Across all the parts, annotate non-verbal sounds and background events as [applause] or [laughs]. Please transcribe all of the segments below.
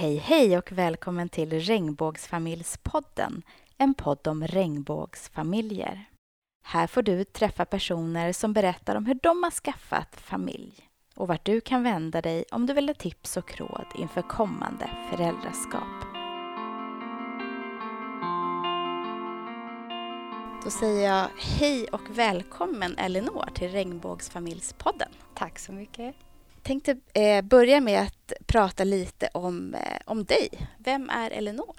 Hej hej och välkommen till Regnbågsfamiljspodden, en podd om regnbågsfamiljer. Här får du träffa personer som berättar om hur de har skaffat familj och vart du kan vända dig om du vill ha tips och råd inför kommande föräldraskap. Då säger jag hej och välkommen Elinor till Regnbågsfamiljspodden. Tack så mycket. Tänkte eh, börja med att prata lite om, eh, om dig. Vem är Elinor?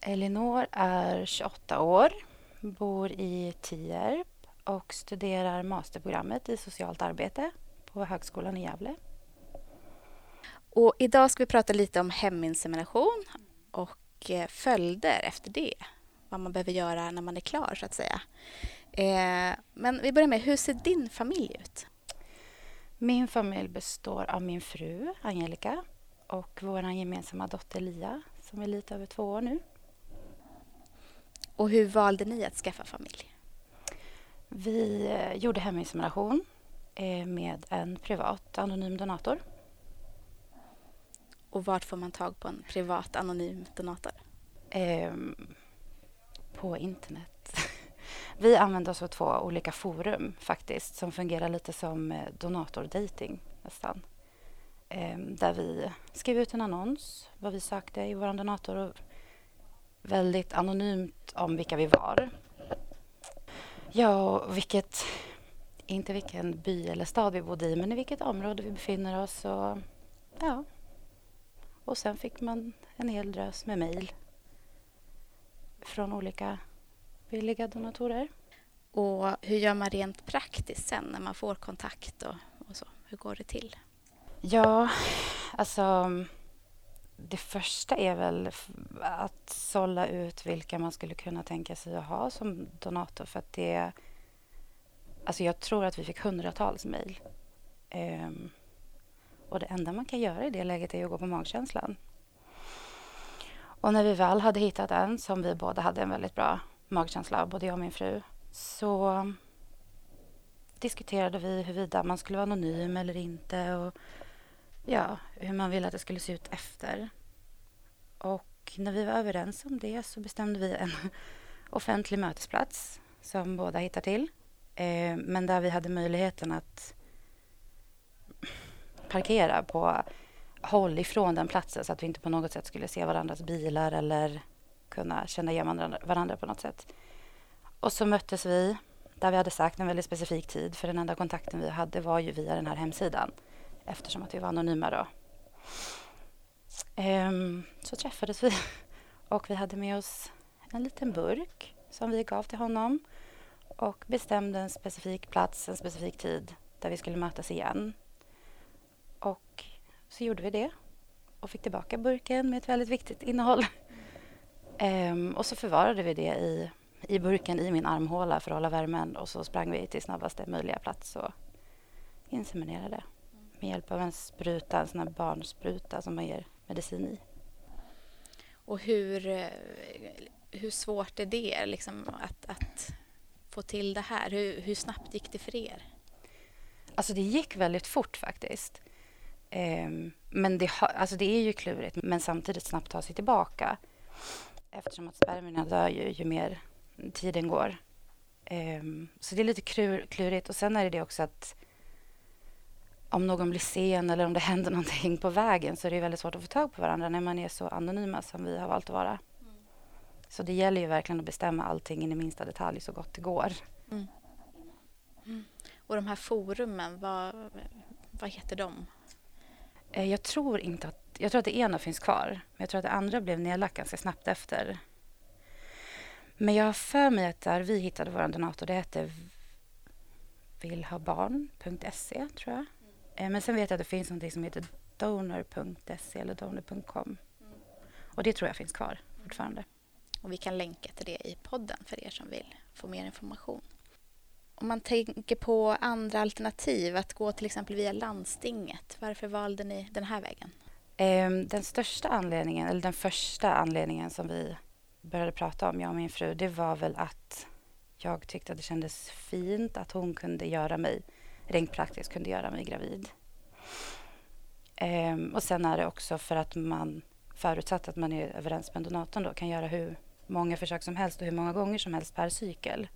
Elinor är 28 år, bor i Tierp och studerar masterprogrammet i socialt arbete på Högskolan i Gävle. Och idag ska vi prata lite om heminsemination och eh, följder efter det. Vad man behöver göra när man är klar, så att säga. Eh, men vi börjar med, hur ser din familj ut? Min familj består av min fru Angelica och vår gemensamma dotter Lia som är lite över två år nu. Och hur valde ni att skaffa familj? Vi eh, gjorde heminsemination eh, med en privat anonym donator. Och vart får man tag på en privat anonym donator? Ehm, på internet. Vi använder oss av två olika forum faktiskt som fungerar lite som eh, donatordating nästan. Ehm, där vi skrev ut en annons vad vi sökte i vår donator och väldigt anonymt om vilka vi var. Ja, och vilket, inte vilken by eller stad vi bodde i men i vilket område vi befinner oss och ja. Och sen fick man en hel drös med mejl från olika villiga donatorer. Och hur gör man rent praktiskt sen när man får kontakt och, och så? Hur går det till? Ja, alltså det första är väl att sålla ut vilka man skulle kunna tänka sig att ha som donator för att det Alltså jag tror att vi fick hundratals mejl. Um, och det enda man kan göra i det läget är att gå på magkänslan. Och när vi väl hade hittat en som vi båda hade en väldigt bra magkänsla, både jag och min fru, så diskuterade vi huruvida man skulle vara anonym eller inte och ja, hur man ville att det skulle se ut efter. Och när vi var överens om det så bestämde vi en [laughs] offentlig mötesplats som båda hittar till. Eh, men där vi hade möjligheten att [clears throat] parkera på håll ifrån den platsen så att vi inte på något sätt skulle se varandras bilar eller kunna känna igen varandra på något sätt. Och så möttes vi där vi hade sagt en väldigt specifik tid för den enda kontakten vi hade var ju via den här hemsidan eftersom att vi var anonyma då. Ehm, så träffades vi och vi hade med oss en liten burk som vi gav till honom och bestämde en specifik plats, en specifik tid där vi skulle mötas igen. Och så gjorde vi det och fick tillbaka burken med ett väldigt viktigt innehåll. Ehm, och så förvarade vi det i, i burken i min armhåla för att hålla värmen och så sprang vi till snabbaste möjliga plats och inseminerade med hjälp av en spruta, en sån här barnspruta som man ger medicin i. Och hur, eh, hur svårt är det liksom, att, att få till det här? Hur, hur snabbt gick det för er? Alltså det gick väldigt fort faktiskt. Um, men det, alltså det är ju klurigt men samtidigt snabbt ta sig tillbaka eftersom att spermierna dör ju, ju mer tiden går. Um, så det är lite klurigt. Och sen är det det också att om någon blir sen eller om det händer [laughs] någonting på vägen så är det väldigt svårt att få tag på varandra när man är så anonyma som vi har valt att vara. Mm. Så det gäller ju verkligen att bestämma allting in i minsta detalj så gott det går. Mm. Mm. Och de här forumen, vad, vad heter de? Eh, jag tror inte att... Jag tror att det ena finns kvar. Men jag tror att det andra blev nedlagt ganska snabbt efter. Men jag har för mig att där vi hittade vår donator, det hette villhabarn.se, tror jag. Mm. Men sen vet jag att det finns något som heter donor.se eller donor.com. Mm. Och det tror jag finns kvar fortfarande. Och vi kan länka till det i podden för er som vill få mer information. Om man tänker på andra alternativ, att gå till exempel via landstinget. Varför valde ni den här vägen? Ehm, den största anledningen, eller den första anledningen som vi började prata om, jag och min fru, det var väl att jag tyckte att det kändes fint att hon kunde göra mig, rent praktiskt kunde göra mig gravid. Ehm, och sen är det också för att man, förutsatt att man är överens med donatorn då, kan göra hur många försök som helst och hur många gånger som helst per cykel.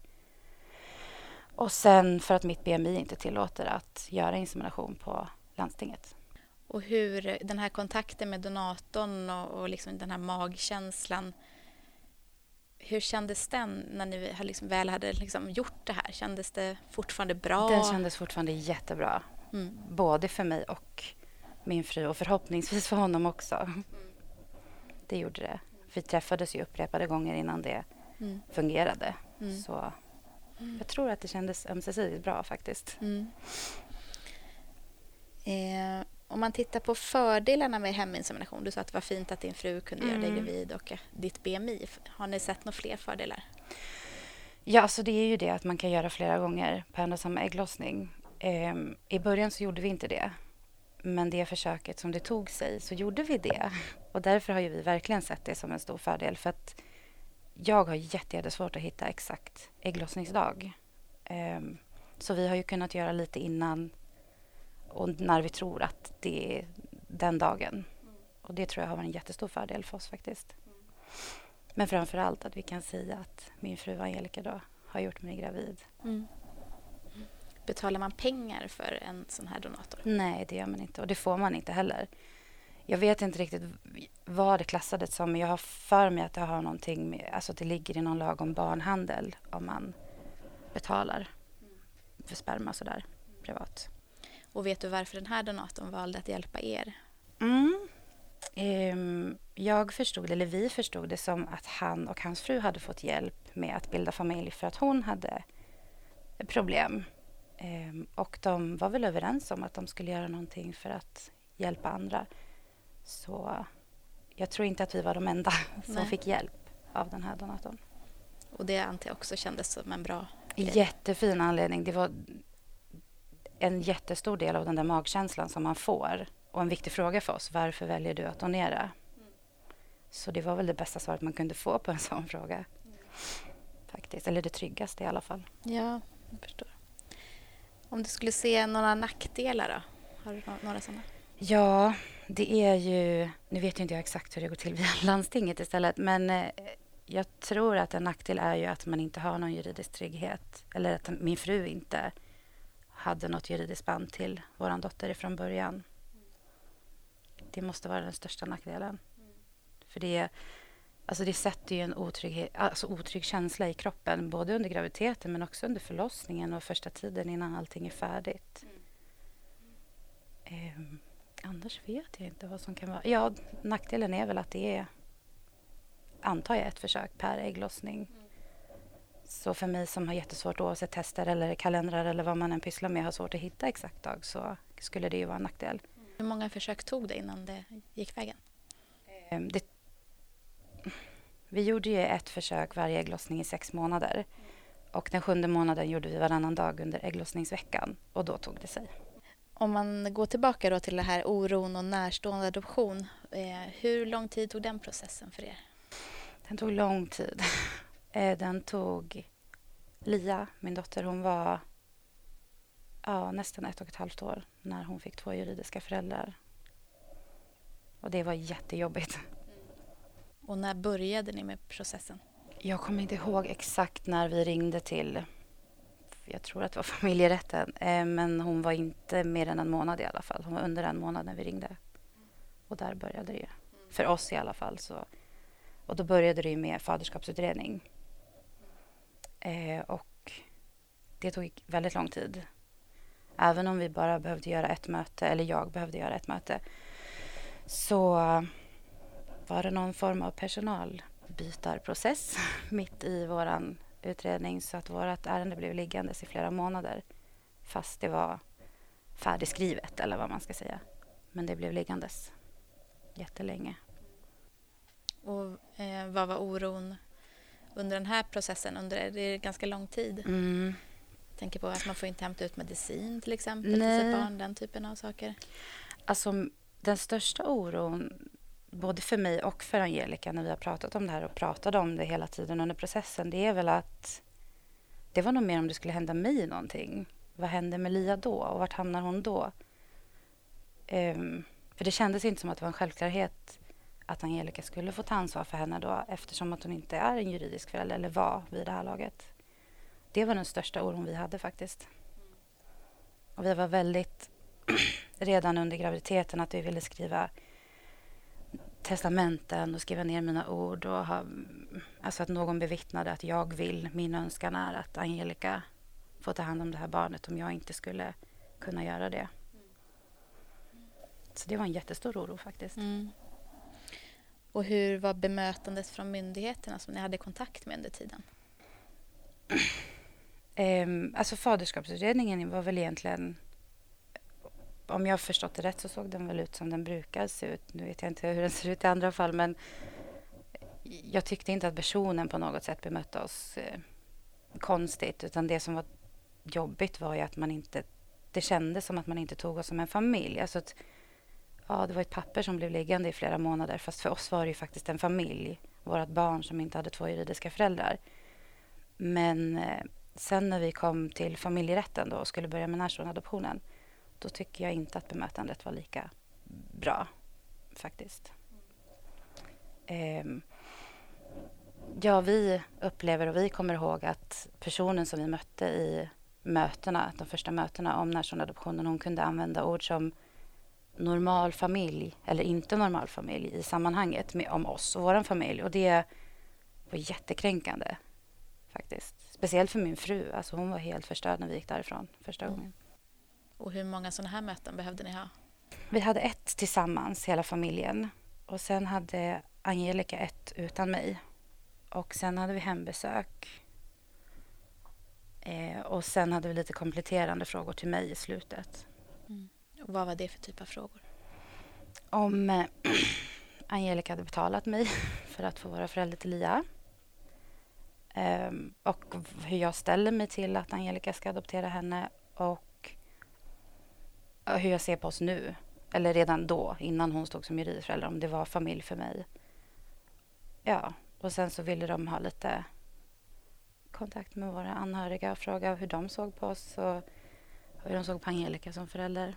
Och sen för att mitt BMI inte tillåter att göra insemination på landstinget. Och hur den här kontakten med donatorn och, och liksom den här magkänslan hur kändes den när ni liksom väl hade liksom gjort det här? Kändes det fortfarande bra? Den kändes fortfarande jättebra. Mm. Både för mig och min fru och förhoppningsvis för honom också. Mm. Det gjorde det. Vi träffades ju upprepade gånger innan det mm. fungerade. Mm. Jag tror att det kändes ömsesidigt bra faktiskt. Mm. Eh, om man tittar på fördelarna med heminsemination. Du sa att det var fint att din fru kunde mm. göra dig mm. gravid och ditt BMI. Har ni sett några fler fördelar? Ja, alltså det är ju det att man kan göra flera gånger på en och samma ägglossning. Eh, I början så gjorde vi inte det. Men det försöket som det tog sig så gjorde vi det. Och därför har ju vi verkligen sett det som en stor fördel. För att jag har jättesvårt att hitta exakt ägglossningsdag. Eh, så vi har ju kunnat göra lite innan och när vi tror att det är den dagen. Och det tror jag har varit en jättestor fördel för oss faktiskt. Men framför allt att vi kan säga att min fru Angelica då har gjort mig gravid. Mm. Betalar man pengar för en sån här donator? Nej, det gör man inte och det får man inte heller. Jag vet inte riktigt vad det klassades som men jag har för mig att det har någonting med, alltså att det ligger i någon lag om barnhandel om man betalar för sperma sådär privat. Och vet du varför den här donatorn valde att hjälpa er? Mm. Um, jag förstod, eller vi förstod det som att han och hans fru hade fått hjälp med att bilda familj för att hon hade problem. Um, och de var väl överens om att de skulle göra någonting för att hjälpa andra. Så jag tror inte att vi var de enda [laughs] som Nej. fick hjälp av den här donatorn. Och det antar jag också kändes som en bra grej. Jättefin anledning. Det var en jättestor del av den där magkänslan som man får. Och en viktig fråga för oss, varför väljer du att donera? Mm. Så det var väl det bästa svaret man kunde få på en [laughs] sån fråga. Mm. Faktiskt, eller det tryggaste i alla fall. Ja, jag förstår. Om du skulle se några nackdelar då? Har du några sådana? Ja, det är ju... Nu vet ju inte jag exakt hur det går till via [laughs] landstinget istället, men eh, jag tror att en nackdel är ju att man inte har någon juridisk trygghet. Eller att min fru inte hade något juridiskt band till vår dotter från början. Det måste vara den största nackdelen. För det, alltså det sätter ju en alltså otrygg känsla i kroppen både under graviditeten men också under förlossningen och första tiden innan allting är färdigt. Eh, annars vet jag inte vad som kan vara... Ja, nackdelen är väl att det är, antar jag, ett försök per ägglossning. Så för mig som har jättesvårt oavsett tester eller kalendrar eller vad man än pysslar med har svårt att hitta exakt dag så skulle det ju vara en nackdel. Hur många försök tog det innan det gick vägen? Ehm, det, vi gjorde ju ett försök varje ägglossning i sex månader. Och den sjunde månaden gjorde vi varannan dag under ägglossningsveckan och då tog det sig. Om man går tillbaka då till det här oron och närstående adoption. Eh, hur lång tid tog den processen för er? Den tog lång tid. [laughs] Eh, den tog Lia, min dotter, hon var ja, nästan ett och ett halvt år när hon fick två juridiska föräldrar. Och det var jättejobbigt. Och när började ni med processen? Jag kommer inte ihåg exakt när vi ringde till, jag tror att det var [laughs] familjerätten, eh, men hon var inte mer än en månad i alla fall. Hon var under en månad när vi ringde. Och där började det ju. För oss i alla fall. Så. Och då började det med faderskapsutredning. Eh, och det tog väldigt lång tid. Även om vi bara behövde göra ett möte, eller jag behövde göra ett möte, så var det någon form av personalbytarprocess [laughs] mitt i vår utredning så att vårt ärende blev liggandes i flera månader fast det var färdigskrivet eller vad man ska säga. Men det blev liggandes jättelänge. Och eh, vad var oron under den här processen? Under det är ganska lång tid. Mm. Jag tänker på att man får inte hämta ut medicin till exempel Nej. till sitt barn, den typen av saker. Alltså den största oron både för mig och för Angelica när vi har pratat om det här och pratade om det hela tiden under processen det är väl att det var nog mer om det skulle hända mig någonting. Vad händer med Lia då och vart hamnar hon då? Um, För det kändes inte som att det var en självklarhet att Angelica skulle få ta ansvar för henne då eftersom att hon inte är en juridisk förälder eller var vid det här laget. Det var den största oron vi hade faktiskt. Och vi var väldigt [clears throat] redan under graviditeten att vi ville skriva testamenten och skriva ner mina ord och ha, alltså att någon bevittnade att jag vill, min önskan är att Angelica får ta hand om det här barnet om jag inte skulle kunna göra det. Så det var en jättestor oro faktiskt. Mm. Och hur var bemötandet från myndigheterna som ni hade kontakt med under tiden? um, alltså faderskapsutredningen var väl egentligen om jag har förstått det rätt så såg den väl ut som den brukar se ut. Nu vet jag inte hur den ser ut i andra fall men jag tyckte inte att personen på något sätt bemötte oss eh, konstigt utan det som var jobbigt var ju att man inte det kändes som att man inte tog oss som en familj. Alltså att, ja, det var ett papper som blev liggande i flera månader fast för oss var det ju faktiskt en familj. Vårt barn som inte hade två juridiska föräldrar. Men eh, sen när vi kom till familjerätten då och skulle börja med närståendeadoptionen då tycker jag inte att bemötandet var lika bra faktiskt. Um, ja, vi upplever och vi kommer ihåg att personen som vi mötte i mötena, de första mötena om närståendeadoptionen, hon kunde använda ord som normal familj eller inte normal familj i sammanhanget med, om oss och vår familj. Och det var jättekränkande faktiskt. Speciellt för min fru. Alltså hon var helt förstörd när vi gick därifrån första mm. gången. Och hur många sådana här möten behövde ni ha? Vi hade ett tillsammans, hela familjen. Och sen hade Angelica ett utan mig. Och sen hade vi hembesök. Eh, och sen hade vi lite kompletterande frågor till mig i slutet. Mm. Och vad var det för typ av frågor? Om eh, [clears throat] Angelica hade betalat mig [laughs] för att få vara förälder till Lia. Eh, och hur jag ställer mig till att Angelica ska adoptera henne och hur jag ser på oss nu. Eller redan då, innan hon stod som juridförälder. om det var familj för mig. Ja, och sen så ville de ha lite kontakt med våra anhöriga och fråga hur de såg på oss och hur de såg på Angelica som förälder.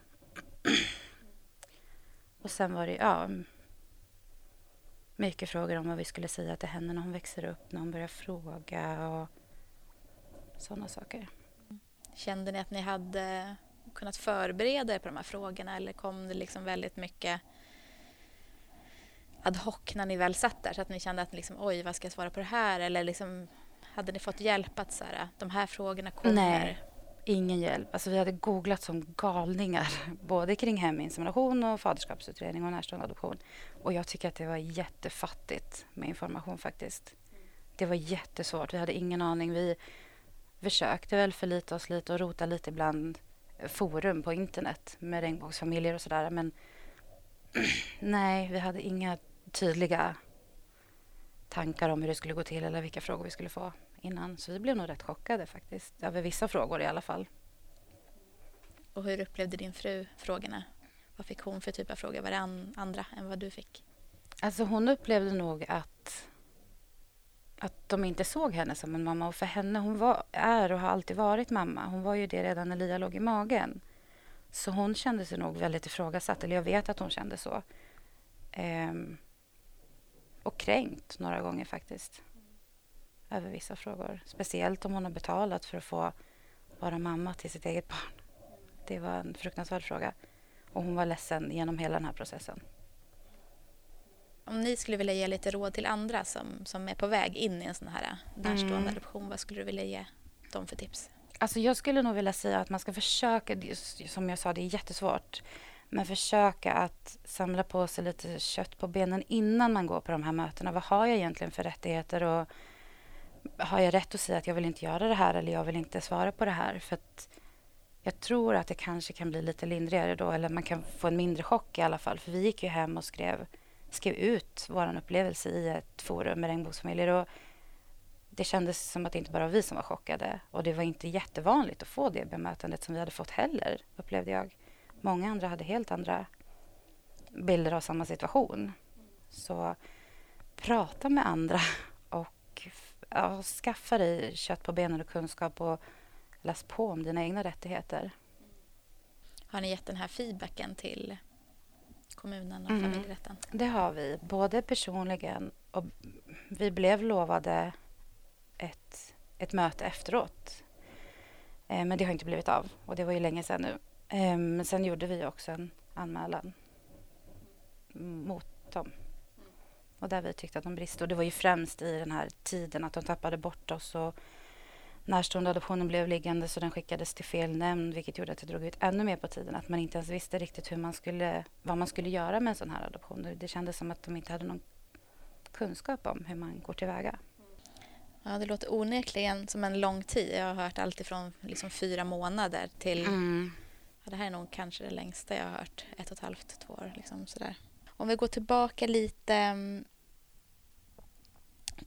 [clears throat] och sen var det ja, mycket frågor om vad vi skulle säga till henne när hon växer upp, när hon börjar fråga och sådana saker. Kände ni att ni hade kunnat förbereda er på de här frågorna eller kom det liksom väldigt mycket ad hoc när ni väl satt där så att ni kände att liksom, oj, vad ska jag svara på det här? Eller liksom, hade ni fått hjälp att så här, de här frågorna kommer? Nej, ingen hjälp. Alltså, vi hade googlat som galningar, [laughs] både kring heminsemination och faderskapsutredning och närståendeadoption. Och jag tycker att det var jättefattigt med information faktiskt. Det var jättesvårt. Vi hade ingen aning. Vi försökte väl förlita oss lite och rota lite ibland forum på internet med regnbågsfamiljer och sådär. Men [clears throat] nej, vi hade inga tydliga tankar om hur det skulle gå till eller vilka frågor vi skulle få innan. Så vi blev nog rätt chockade faktiskt, över vissa frågor i alla fall. Och hur upplevde din fru frågorna? Vad fick hon för typ av frågor? Var det an andra än vad du fick? Alltså hon upplevde nog att, att de inte såg henne som en mamma. Och för henne, hon var, är och har alltid varit mamma. Hon var ju det redan när Lia låg i magen. Så hon kände sig nog väldigt ifrågasatt, eller jag vet att hon kände så. Ehm, och kränkt några gånger faktiskt. Över vissa frågor. Speciellt om hon har betalat för att få vara mamma till sitt eget barn. Det var en fruktansvärd fråga. Och hon var ledsen genom hela den här processen. Om ni skulle vilja ge lite råd till andra som, som är på väg in i en sån här närstående mm. adoption, vad skulle du vilja ge dem för tips? Alltså jag skulle nog vilja säga att man ska försöka, som jag sa, det är jättesvårt. Men försöka att samla på sig lite kött på benen innan man går på de här mötena. Vad har jag egentligen för rättigheter? Och har jag rätt att säga att jag vill inte göra det här eller jag vill inte svara på det här? För jag tror att det kanske kan bli lite lindrigare då eller man kan få en mindre chock i alla fall. För vi gick ju hem och skrev, skrev ut vår upplevelse i ett forum med regnbågsfamiljer. Och det kändes som att det inte bara var vi som var chockade. Och det var inte jättevanligt att få det bemötandet som vi hade fått heller, upplevde jag. Många andra hade helt andra bilder av samma situation. Så prata med andra [laughs] och ja, skaffa dig kött på benen och kunskap och läs på om dina egna rättigheter. Har ni gett den här feedbacken till kommunen och mm. familjerätten? Det har vi, både personligen och vi blev lovade ett, ett möte efteråt. Eh, men det har inte blivit av och det var ju länge sedan nu. Eh, men sen gjorde vi också en anmälan mot dem. Och där vi tyckte att de brister. Och det var ju främst i den här tiden att de tappade bort oss och närståendeadoptionen blev liggande så den skickades till fel nämnd vilket gjorde att det drog ut ännu mer på tiden. Att man inte ens visste riktigt hur man skulle, vad man skulle göra med en sån här adoption. Det kändes som att de inte hade någon kunskap om hur man går tillväga. Ja, det låter onekligen som en lång tid. Jag har hört allt ifrån liksom fyra månader till... Mm. Ja, det här är nog kanske det längsta jag har hört. Ett och ett halvt, två år. Liksom, sådär. Om vi går tillbaka lite mm,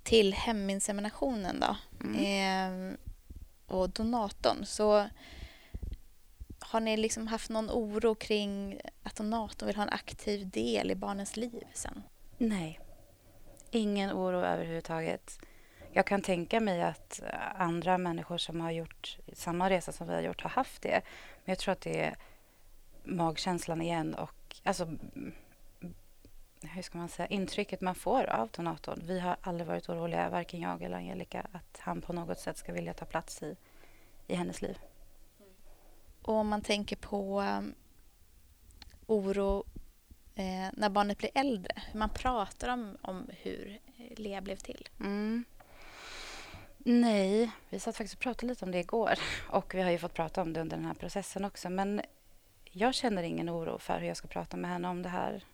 till heminseminationen då. Mm. Eh, och donatorn. Så har ni liksom haft någon oro kring att donatorn vill ha en aktiv del i barnens liv sen? Nej. Ingen oro överhuvudtaget. Jag kan tänka mig att andra människor som har gjort samma resa som vi har gjort har haft det. Men jag tror att det är magkänslan igen och alltså hur ska man säga, intrycket man får av donatorn. Vi har aldrig varit oroliga, varken jag eller Angelica, att han på något sätt ska vilja ta plats i, i hennes liv. Och om man tänker på um, oro eh, när barnet blir äldre, hur man pratar om, om hur Lea blev till? Mm. Nej, vi satt faktiskt och pratade lite om det igår [laughs] och vi har ju fått prata om det under den här processen också. Men jag känner ingen oro för hur jag ska prata med henne om det här.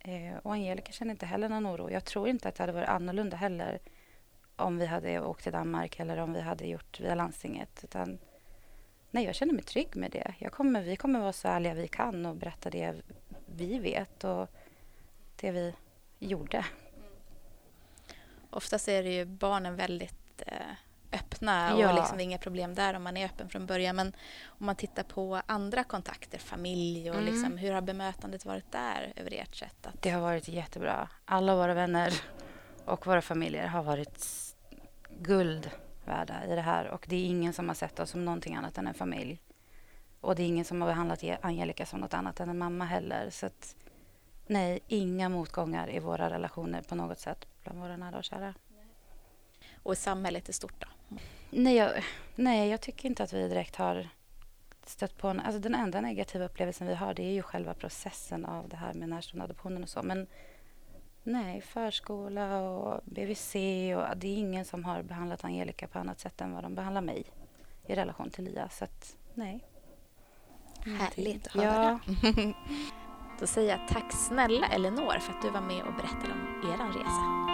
Eh, och Angelica känner inte heller någon oro. Jag tror inte att det hade varit annorlunda heller om vi hade åkt till Danmark eller om vi hade gjort via landstinget. Utan, nej, jag känner mig trygg med det. Jag kommer, vi kommer vara så ärliga vi kan och berätta det vi vet och det vi gjorde. Oftast är det ju barnen väldigt öppna ja. och liksom inga problem där om man är öppen från början. Men om man tittar på andra kontakter, familj och mm. liksom, hur har bemötandet varit där över ert sätt? Att... Det har varit jättebra. Alla våra vänner och våra familjer har varit guld värda i det här och det är ingen som har sett oss som någonting annat än en familj. Och det är ingen som har behandlat Angelica som något annat än en mamma heller. Så att, nej, inga motgångar i våra relationer på något sätt bland våra nära och kära. Och samhället i stort då? Nej jag, nej, jag tycker inte att vi direkt har stött på... En, alltså den enda negativa upplevelsen vi har det är ju själva processen av det här med närståendeadoptionen och så. Men nej, förskola och BVC och det är ingen som har behandlat Angelica på annat sätt än vad de behandlar mig i relation till Lia. Så att, nej. Härligt att höra. Ja. [laughs] Då säger jag tack snälla Elinor för att du var med och berättade om er resa.